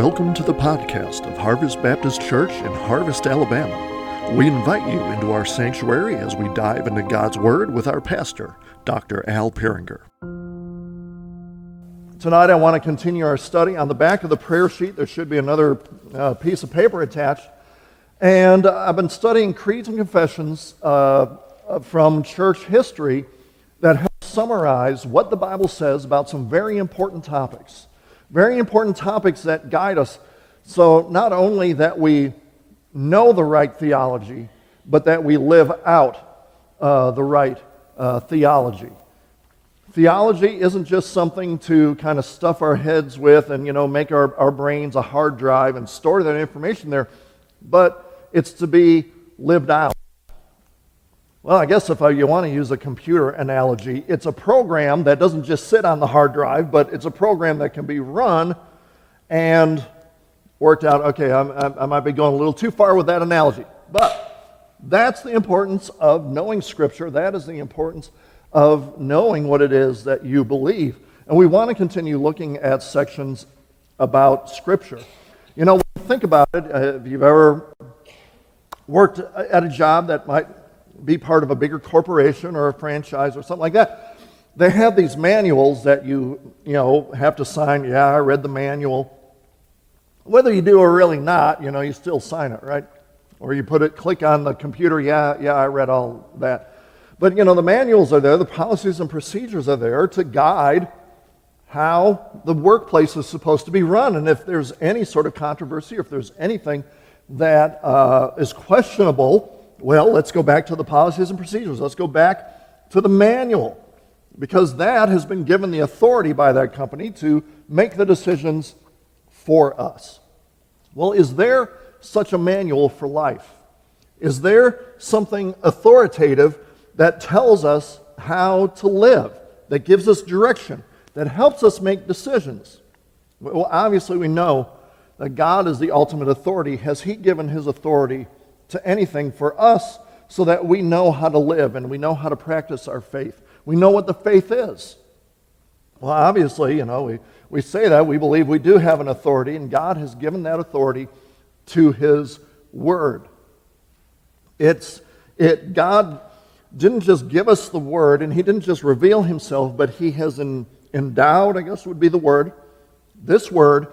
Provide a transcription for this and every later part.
Welcome to the podcast of Harvest Baptist Church in Harvest, Alabama. We invite you into our sanctuary as we dive into God's Word with our pastor, Dr. Al Peringer. Tonight, I want to continue our study. On the back of the prayer sheet, there should be another uh, piece of paper attached. And I've been studying creeds and confessions uh, from church history that help summarize what the Bible says about some very important topics. Very important topics that guide us. So, not only that we know the right theology, but that we live out uh, the right uh, theology. Theology isn't just something to kind of stuff our heads with and, you know, make our, our brains a hard drive and store that information there, but it's to be lived out. Well, I guess if you want to use a computer analogy, it's a program that doesn't just sit on the hard drive, but it's a program that can be run and worked out. Okay, I'm, i might be going a little too far with that analogy, but that's the importance of knowing Scripture. That is the importance of knowing what it is that you believe. And we want to continue looking at sections about Scripture. You know, think about it. Uh, if you've ever worked at a job that might be part of a bigger corporation or a franchise or something like that, they have these manuals that you, you know, have to sign. Yeah, I read the manual. Whether you do or really not, you know, you still sign it, right? Or you put it, click on the computer. Yeah, yeah, I read all that. But, you know, the manuals are there, the policies and procedures are there to guide how the workplace is supposed to be run. And if there's any sort of controversy, or if there's anything that uh, is questionable, well, let's go back to the policies and procedures. Let's go back to the manual because that has been given the authority by that company to make the decisions for us. Well, is there such a manual for life? Is there something authoritative that tells us how to live, that gives us direction, that helps us make decisions? Well, obviously, we know that God is the ultimate authority. Has He given His authority to anything for us so that we know how to live and we know how to practice our faith. We know what the faith is. Well, obviously, you know, we, we say that. We believe we do have an authority, and God has given that authority to His Word. It's, it, God didn't just give us the Word, and He didn't just reveal Himself, but He has in, endowed, I guess would be the word, this Word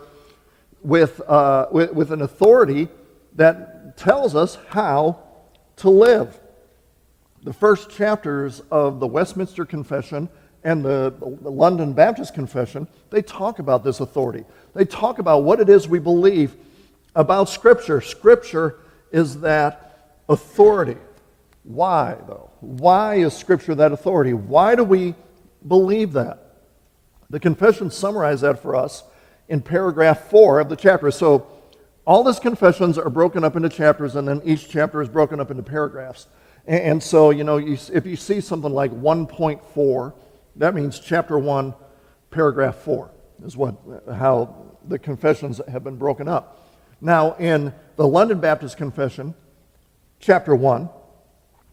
with, uh, with, with an authority that tells us how to live. The first chapters of the Westminster Confession and the, the London Baptist Confession, they talk about this authority. They talk about what it is we believe about Scripture. Scripture is that authority. Why, though? Why is Scripture that authority? Why do we believe that? The confession summarizes that for us in paragraph four of the chapter. So all these confessions are broken up into chapters, and then each chapter is broken up into paragraphs. And, and so, you know, you, if you see something like 1.4, that means chapter 1, paragraph 4 is what, how the confessions have been broken up. Now, in the London Baptist Confession, chapter 1,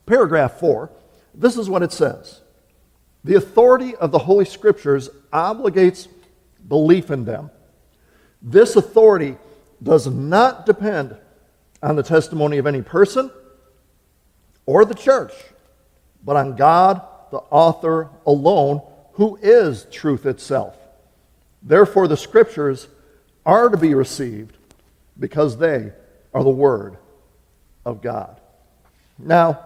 paragraph 4, this is what it says The authority of the Holy Scriptures obligates belief in them. This authority does not depend on the testimony of any person or the church, but on God, the author alone, who is truth itself. Therefore, the scriptures are to be received because they are the word of God. Now,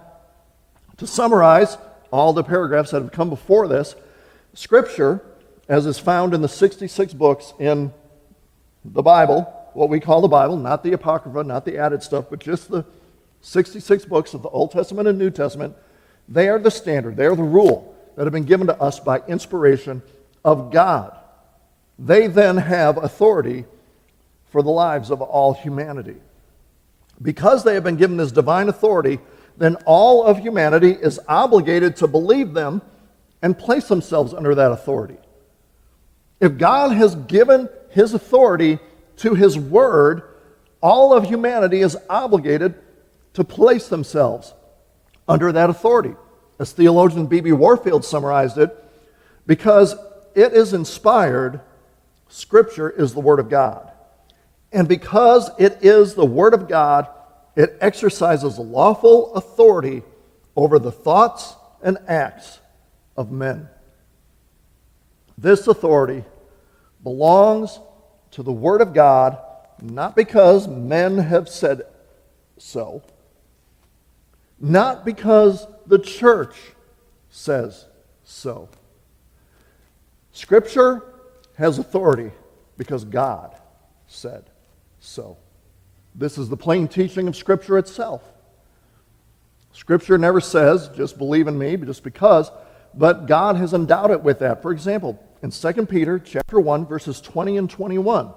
to summarize all the paragraphs that have come before this, scripture, as is found in the 66 books in the Bible, what we call the Bible, not the Apocrypha, not the added stuff, but just the 66 books of the Old Testament and New Testament, they are the standard, they are the rule that have been given to us by inspiration of God. They then have authority for the lives of all humanity. Because they have been given this divine authority, then all of humanity is obligated to believe them and place themselves under that authority. If God has given his authority to his word, all of humanity is obligated to place themselves under that authority. As theologian B.B. Warfield summarized it, because it is inspired, Scripture is the Word of God. And because it is the Word of God, it exercises lawful authority over the thoughts and acts of men. This authority belongs to the Word of God, not because men have said so, not because the church says so. Scripture has authority because God said so. This is the plain teaching of Scripture itself. Scripture never says, just believe in me, just because, but God has endowed it with that. For example, in 2 Peter chapter 1, verses 20 and 21,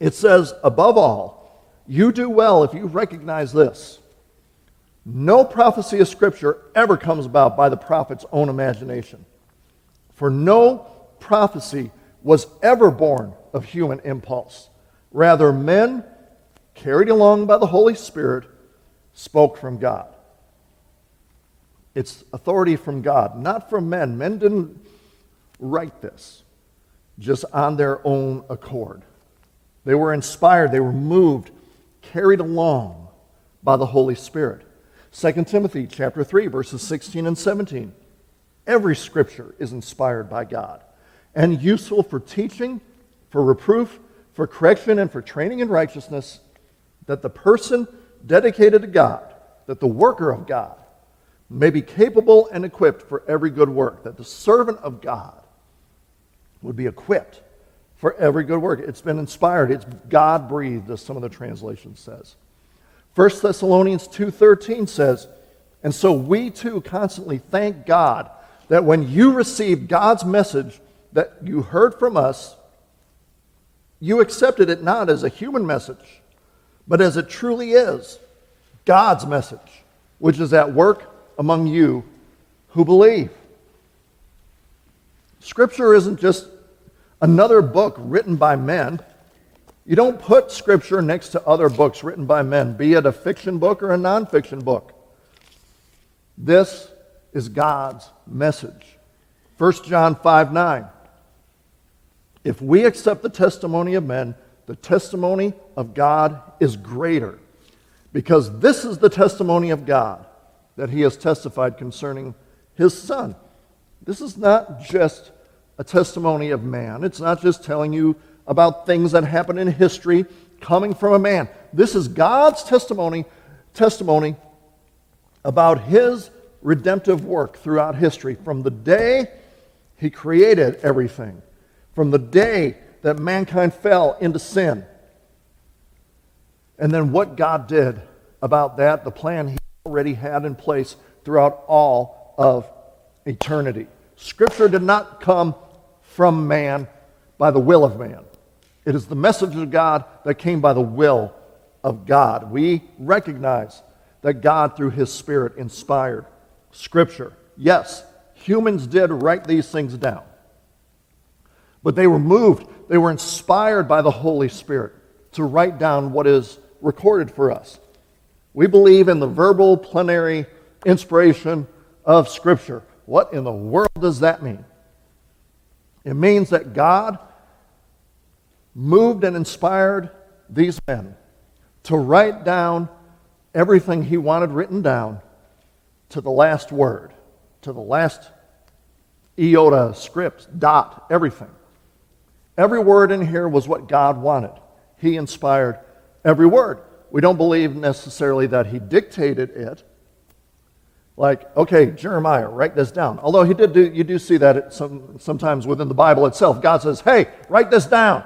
it says, above all, you do well if you recognize this. No prophecy of Scripture ever comes about by the prophet's own imagination. For no prophecy was ever born of human impulse. Rather, men, carried along by the Holy Spirit, spoke from God. It's authority from God, not from men. Men didn't write this just on their own accord. They were inspired, they were moved, carried along by the Holy Spirit. 2 Timothy chapter 3 verses 16 and 17. Every scripture is inspired by God and useful for teaching, for reproof, for correction, and for training in righteousness, that the person dedicated to God, that the worker of God, may be capable and equipped for every good work, that the servant of God would be equipped for every good work. It's been inspired, it's God breathed, as some of the translations says. 1 Thessalonians 2:13 says, "And so we too constantly thank God that when you received God's message that you heard from us, you accepted it not as a human message, but as it truly is God's message, which is at work among you who believe. Scripture isn't just another book written by men. You don't put Scripture next to other books written by men, be it a fiction book or a nonfiction book. This is God's message. 1 John 5 9. If we accept the testimony of men, the testimony of God is greater. Because this is the testimony of God that he has testified concerning his son. This is not just a testimony of man, it's not just telling you about things that happened in history coming from a man. This is God's testimony, testimony about his redemptive work throughout history from the day he created everything from the day that mankind fell into sin. And then what God did about that, the plan He already had in place throughout all of eternity. Scripture did not come from man by the will of man. It is the message of God that came by the will of God. We recognize that God, through His Spirit, inspired Scripture. Yes, humans did write these things down. But they were moved, they were inspired by the Holy Spirit to write down what is recorded for us. We believe in the verbal plenary inspiration of Scripture. What in the world does that mean? It means that God moved and inspired these men to write down everything he wanted written down to the last word, to the last iota, script, dot, everything. Every word in here was what God wanted. He inspired every word. We don't believe necessarily that he dictated it. Like, okay, Jeremiah, write this down. Although he did do, you do see that some, sometimes within the Bible itself. God says, hey, write this down.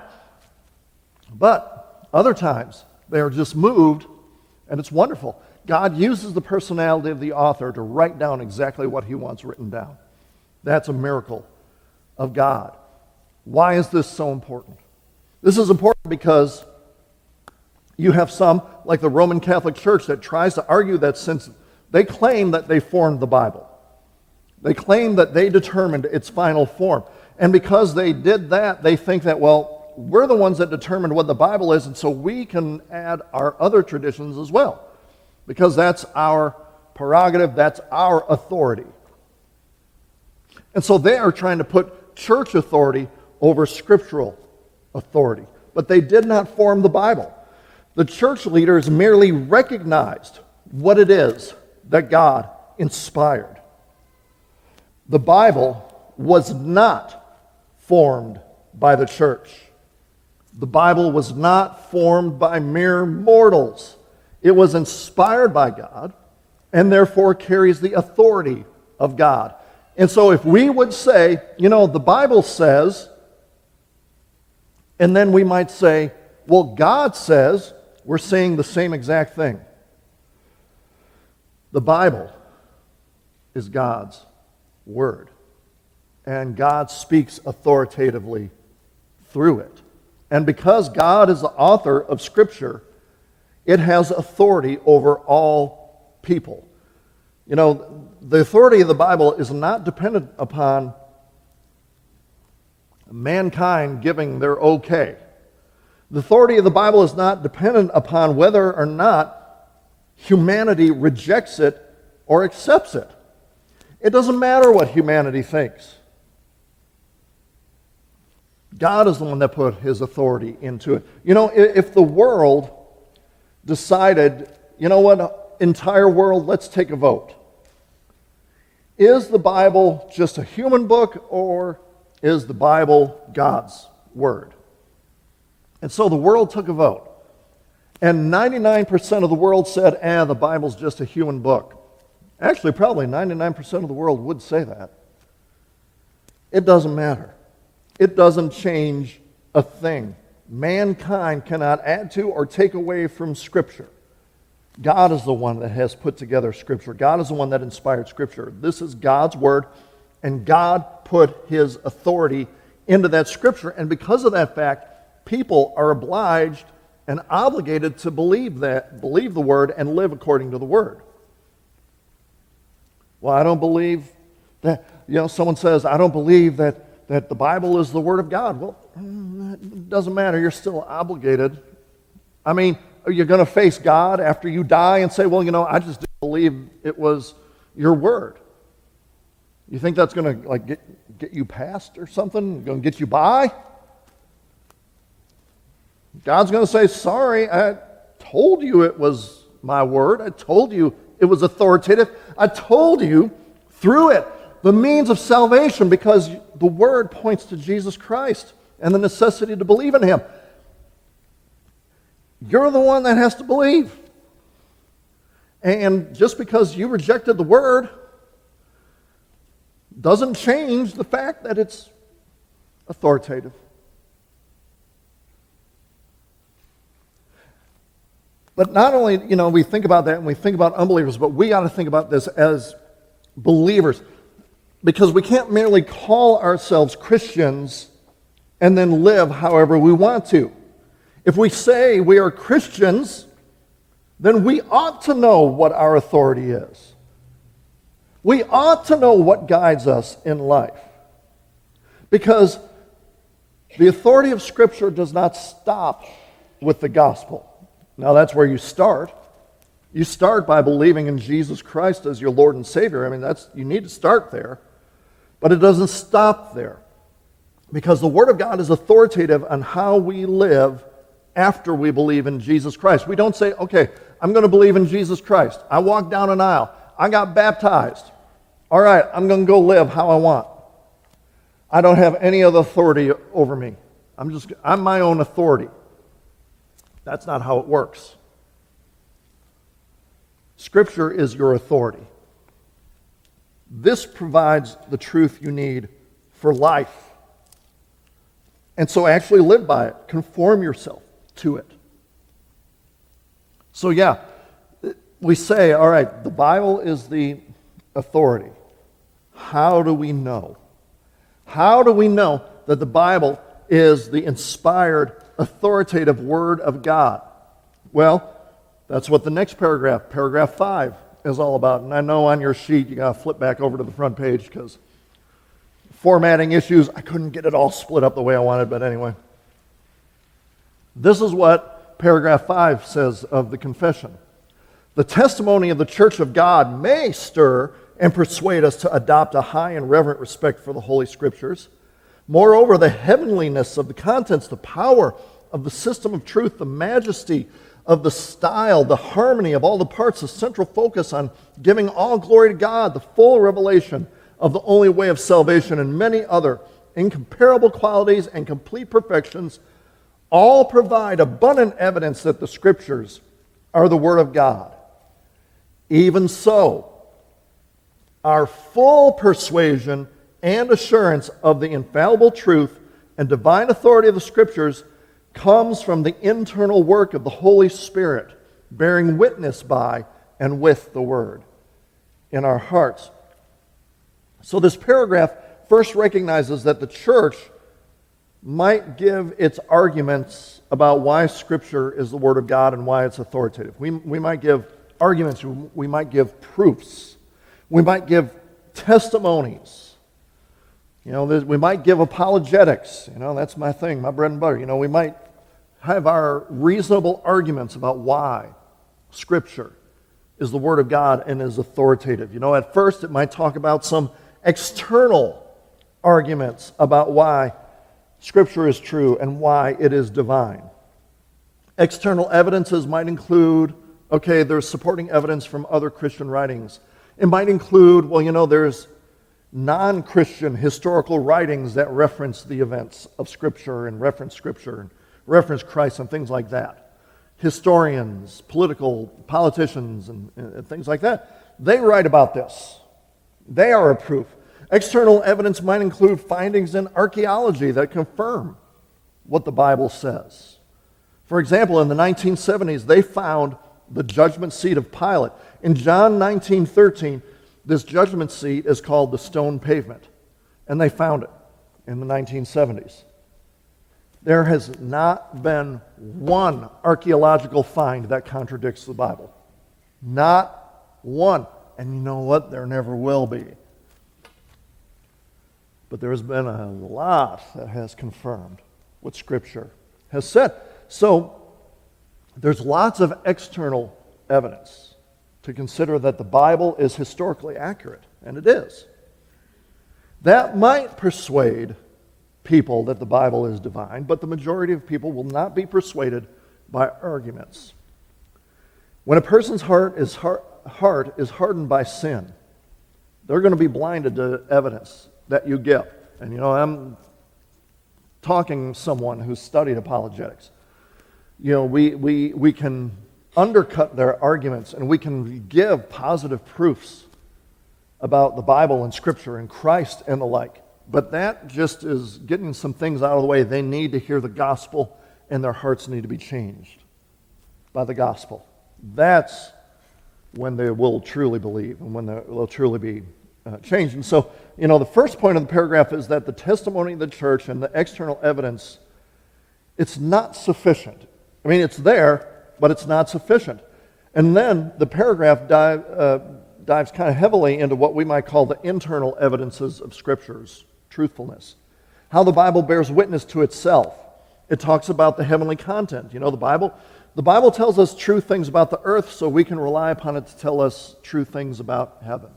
But other times, they are just moved, and it's wonderful. God uses the personality of the author to write down exactly what he wants written down. That's a miracle of God. Why is this so important? This is important because you have some, like the Roman Catholic Church, that tries to argue that since they claim that they formed the Bible, they claim that they determined its final form. And because they did that, they think that, well, we're the ones that determined what the Bible is, and so we can add our other traditions as well. Because that's our prerogative, that's our authority. And so they are trying to put church authority over scriptural authority. but they did not form the Bible. The church leaders merely recognized what it is that God inspired. The Bible was not formed by the church. The Bible was not formed by mere mortals. It was inspired by God and therefore carries the authority of God. And so if we would say, you know, the Bible says, and then we might say, well, God says, we're saying the same exact thing. The Bible is God's Word, and God speaks authoritatively through it. And because God is the author of Scripture, it has authority over all people. You know, the authority of the Bible is not dependent upon mankind giving their okay. The authority of the Bible is not dependent upon whether or not humanity rejects it or accepts it. It doesn't matter what humanity thinks. God is the one that put his authority into it. You know, if the world decided, you know what, entire world, let's take a vote. Is the Bible just a human book or is the Bible God's Word? And so the world took a vote. And 99% of the world said, ah, the Bible's just a human book. Actually, probably 99% of the world would say that. It doesn't matter. It doesn't change a thing. Mankind cannot add to or take away from Scripture. God is the one that has put together Scripture. God is the one that inspired Scripture. This is God's Word, and God put His authority into that Scripture. And because of that fact, people are obliged and obligated to believe that, believe the Word, and live according to the Word. Well, I don't believe that, you know, someone says, I don't believe that, that the Bible is the Word of God. Well, mm, it doesn't matter. You're still obligated. I mean, are you going to face God after you die and say, well, you know, I just didn't believe it was your word? You think that's going to like get, get you past or something? Going to get you by? God's going to say, sorry, I told you it was my word. I told you it was authoritative. I told you through it the means of salvation because the word points to Jesus Christ and the necessity to believe in him. You're the one that has to believe. And just because you rejected the word doesn't change the fact that it's authoritative. But not only, you know, we think about that and we think about unbelievers, but we got to think about this as believers. Because we can't merely call ourselves Christians and then live however we want to. If we say we are Christians, then we ought to know what our authority is. We ought to know what guides us in life. Because the authority of Scripture does not stop with the gospel. Now, that's where you start. You start by believing in Jesus Christ as your Lord and Savior. I mean, that's, you need to start there. But it doesn't stop there. Because the Word of God is authoritative on how we live after we believe in Jesus Christ. We don't say, okay, I'm going to believe in Jesus Christ. I walked down an aisle. I got baptized. All right, I'm going to go live how I want. I don't have any other authority over me. I'm just, I'm my own authority. That's not how it works. Scripture is your authority. This provides the truth you need for life. And so actually live by it. Conform yourself to it. So, yeah, we say, all right, the Bible is the authority. How do we know? How do we know that the Bible is the inspired, authoritative Word of God? Well, that's what the next paragraph, paragraph 5, is all about. And I know on your sheet you got to flip back over to the front page because formatting issues, I couldn't get it all split up the way I wanted, but anyway. This is what paragraph 5 says of the confession. The testimony of the church of God may stir and persuade us to adopt a high and reverent respect for the Holy Scriptures. Moreover, the heavenliness of the contents, the power, of the system of truth, the majesty of the style, the harmony of all the parts, the central focus on giving all glory to God, the full revelation of the only way of salvation, and many other incomparable qualities and complete perfections all provide abundant evidence that the Scriptures are the Word of God. Even so, our full persuasion and assurance of the infallible truth and divine authority of the Scriptures comes from the internal work of the Holy Spirit, bearing witness by and with the Word in our hearts. So, this paragraph first recognizes that the church might give its arguments about why Scripture is the Word of God and why it's authoritative. We, we might give arguments, we might give proofs, we might give testimonies. You know, we might give apologetics. You know, that's my thing, my bread and butter. You know, we might have our reasonable arguments about why Scripture is the Word of God and is authoritative. You know, at first it might talk about some external arguments about why Scripture is true and why it is divine. External evidences might include okay, there's supporting evidence from other Christian writings. It might include, well, you know, there's non Christian historical writings that reference the events of Scripture and reference Scripture and reference Christ and things like that. Historians, political politicians, and, and things like that, they write about this. They are a proof. External evidence might include findings in archaeology that confirm what the Bible says. For example, in the 1970s, they found the judgment seat of Pilate. In John 19:13, this judgment seat is called the stone pavement, and they found it in the 1970s. There has not been one archaeological find that contradicts the Bible. Not one. And you know what? There never will be. But there has been a lot that has confirmed what Scripture has said. So there's lots of external evidence to consider that the Bible is historically accurate, and it is. That might persuade people that the Bible is divine, but the majority of people will not be persuaded by arguments. When a person's heart is, heart, heart is hardened by sin, they're going to be blinded to evidence that you give. And you know, I'm talking someone who's studied apologetics. You know, we, we, we can undercut their arguments and we can give positive proofs about the Bible and Scripture and Christ and the like. But that just is getting some things out of the way. They need to hear the gospel and their hearts need to be changed by the gospel. That's when they will truly believe and when they'll truly be uh, changed. And so, you know, the first point of the paragraph is that the testimony of the church and the external evidence, it's not sufficient. I mean, it's there, but it's not sufficient. And then the paragraph dive, uh, dives kind of heavily into what we might call the internal evidences of Scripture's truthfulness. How the Bible bears witness to itself. It talks about the heavenly content. You know, the Bible, the Bible tells us true things about the earth, so we can rely upon it to tell us true things about heaven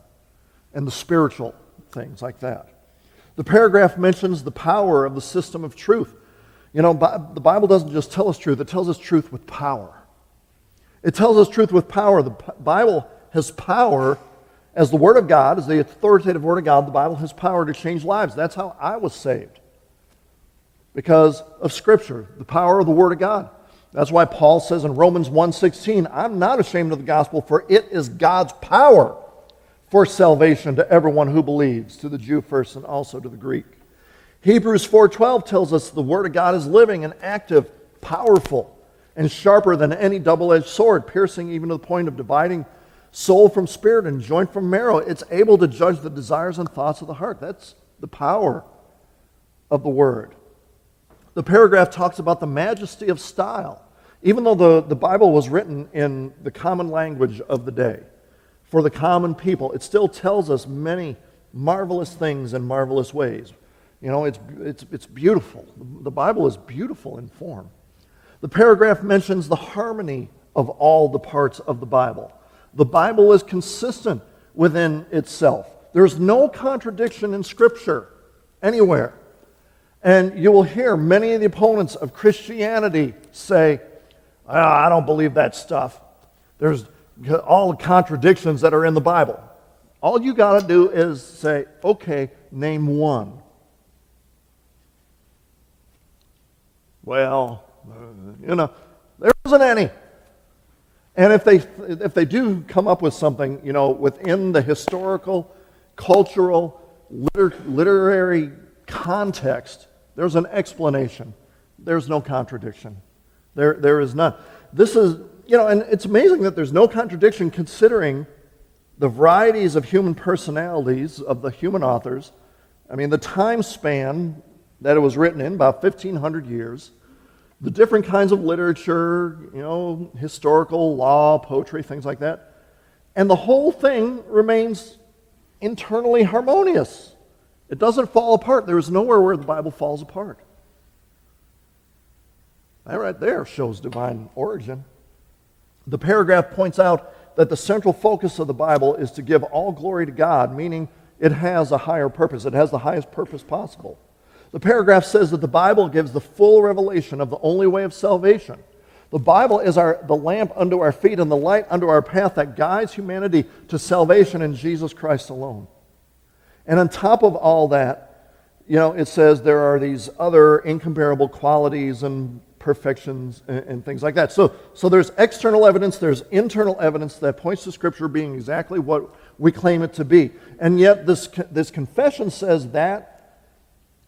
and the spiritual things like that. The paragraph mentions the power of the system of truth. You know, the Bible doesn't just tell us truth, it tells us truth with power. It tells us truth with power. The Bible has power as the Word of God, as the authoritative Word of God. The Bible has power to change lives. That's how I was saved. Because of Scripture, the power of the Word of God. That's why Paul says in Romans 1:16, I'm not ashamed of the gospel, for it is God's power for salvation to everyone who believes, to the Jew first and also to the Greek. Hebrews 4:12 tells us the word of God is living and active, powerful, and sharper than any double-edged sword, piercing even to the point of dividing soul from spirit and joint from marrow. It's able to judge the desires and thoughts of the heart. That's the power of the word. The paragraph talks about the majesty of style. Even though the, the Bible was written in the common language of the day, for the common people, it still tells us many marvelous things in marvelous ways. You know, it's, it's, it's beautiful. The Bible is beautiful in form. The paragraph mentions the harmony of all the parts of the Bible. The Bible is consistent within itself. There's no contradiction in Scripture anywhere. And you will hear many of the opponents of Christianity say, oh, I don't believe that stuff. There's all the contradictions that are in the Bible. All you got to do is say, okay, name one. Well, you know, there isn't any. And if they, if they do come up with something, you know, within the historical, cultural, liter- literary context, there's an explanation. There's no contradiction. There, there is none. This is, you know, and it's amazing that there's no contradiction considering the varieties of human personalities of the human authors. I mean, the time span that it was written in, about 1,500 years, the different kinds of literature, you know, historical, law, poetry, things like that. And the whole thing remains internally harmonious. It doesn't fall apart. There is nowhere where the Bible falls apart. That right there shows divine origin. The paragraph points out that the central focus of the Bible is to give all glory to God, meaning it has a higher purpose, it has the highest purpose possible. The paragraph says that the Bible gives the full revelation of the only way of salvation. The Bible is our, the lamp unto our feet and the light unto our path that guides humanity to salvation in Jesus Christ alone. And on top of all that, you know, it says there are these other incomparable qualities and perfections and, and, things like that. So, so there's external evidence, there's internal evidence that points to Scripture being exactly what we claim it to be. And yet, this, this confession says that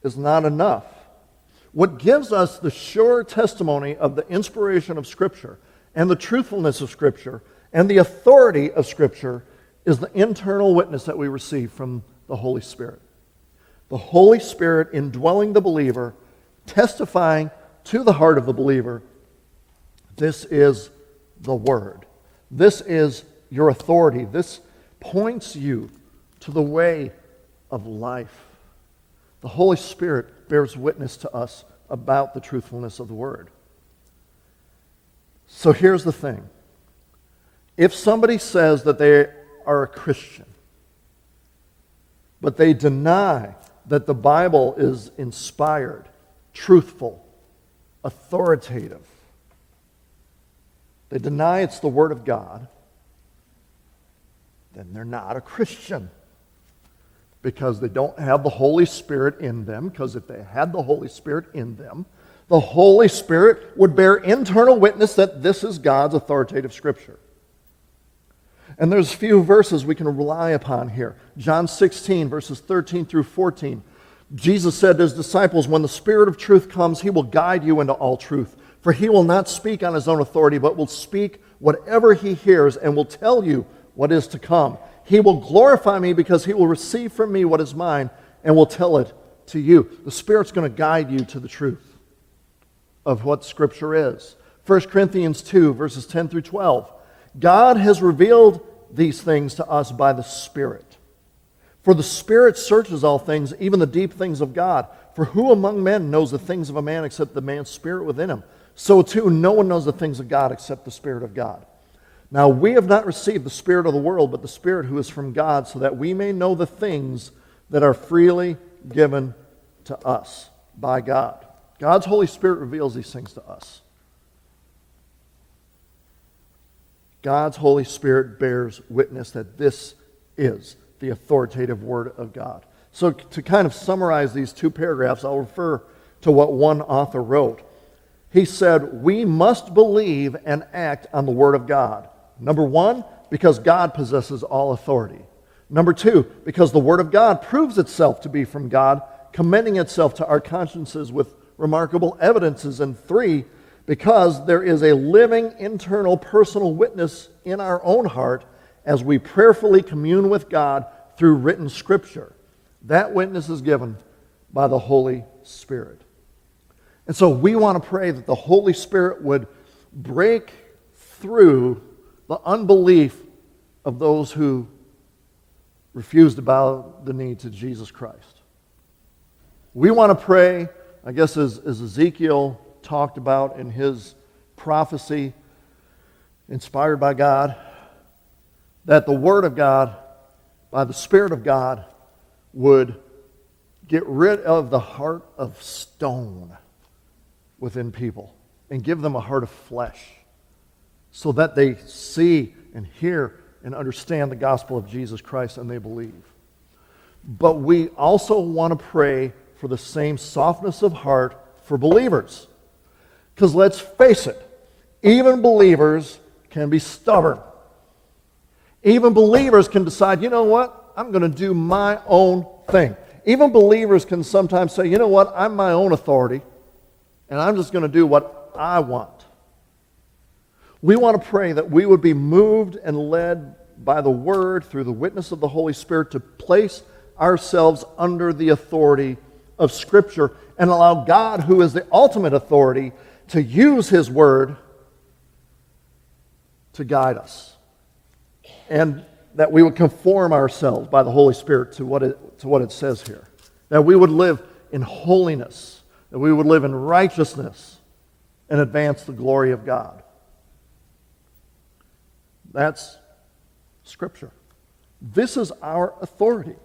is not enough. What gives us the sure testimony of the inspiration of Scripture and the truthfulness of Scripture and the authority of Scripture is the internal witness that we receive from the Holy Spirit. The Holy Spirit indwelling the believer, testifying to the heart of the believer this is the Word. This is your authority. This points you to the way of life. The Holy Spirit bears witness to us about the truthfulness of the Word. So here's the thing if somebody says that they are a Christian, but they deny that the Bible is inspired, truthful, authoritative. They deny it's the Word of God, then they're not a Christian because they don't have the Holy Spirit in them. Because if they had the Holy Spirit in them, the Holy Spirit would bear internal witness that this is God's authoritative Scripture. And there's a few verses we can rely upon here. John 16, verses 13 through 14. Jesus said to his disciples, When the Spirit of truth comes, he will guide you into all truth. For he will not speak on his own authority, but will speak whatever he hears and will tell you what is to come. He will glorify me because he will receive from me what is mine and will tell it to you. The Spirit's going to guide you to the truth of what Scripture is. 1 Corinthians 2, verses 10 through 12. God has revealed these things to us by the Spirit. For the Spirit searches all things, even the deep things of God. For who among men knows the things of a man except the man's spirit within him? So too, no one knows the things of God except the Spirit of God. Now, we have not received the Spirit of the world, but the Spirit who is from God, so that we may know the things that are freely given to us by God. God's Holy Spirit reveals these things to us. God's Holy Spirit bears witness that this is the authoritative Word of God. So, to kind of summarize these two paragraphs, I'll refer to what one author wrote. He said, We must believe and act on the Word of God. Number one, because God possesses all authority. Number two, because the Word of God proves itself to be from God, commending itself to our consciences with remarkable evidences. And three, because there is a living internal personal witness in our own heart as we prayerfully commune with God through written scripture. That witness is given by the Holy Spirit. And so we want to pray that the Holy Spirit would break through the unbelief of those who refuse to bow the knee to Jesus Christ. We want to pray, I guess, as, as Ezekiel talked about in his prophecy, inspired by God, that the Word of God, by the Spirit of God, would get rid of the heart of stone within people and give them a heart of flesh so that they see and hear and understand the gospel of Jesus Christ and they believe. But we also want to pray for the same softness of heart for believers. Because let's face it, even believers can be stubborn. Even believers can decide, you know what? I'm going to do my own thing. Even believers can sometimes say, you know what? I'm my own authority, and I'm just going to do what I want. We want to pray that we would be moved and led by the Word through the witness of the Holy Spirit to place ourselves under the authority of Scripture and allow God, who is the ultimate authority, to use His Word to guide us. And that we would conform ourselves by the Holy Spirit to what it, to what it says here. That we would live in holiness, that we would live in righteousness and advance the glory of God. That's Scripture. This is our authority.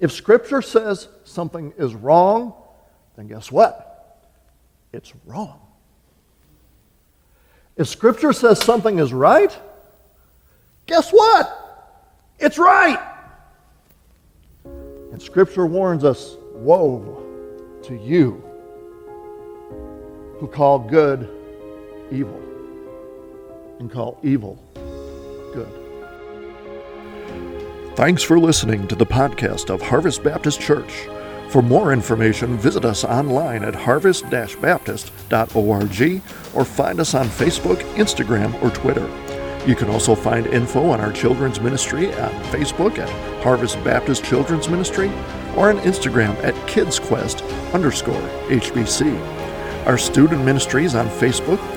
If Scripture says something is wrong, then guess what? It's wrong. If Scripture says something is right, guess what? It's right. And Scripture warns us woe to you who call good evil and call evil good. Thanks for listening to the podcast of Harvest Baptist Church. For more information, visit us online at harvest baptist.org or find us on Facebook, Instagram, or Twitter. You can also find info on our children's ministry on Facebook at Harvest Baptist Children's Ministry or on Instagram at KidsQuest underscore HBC. Our student ministries on Facebook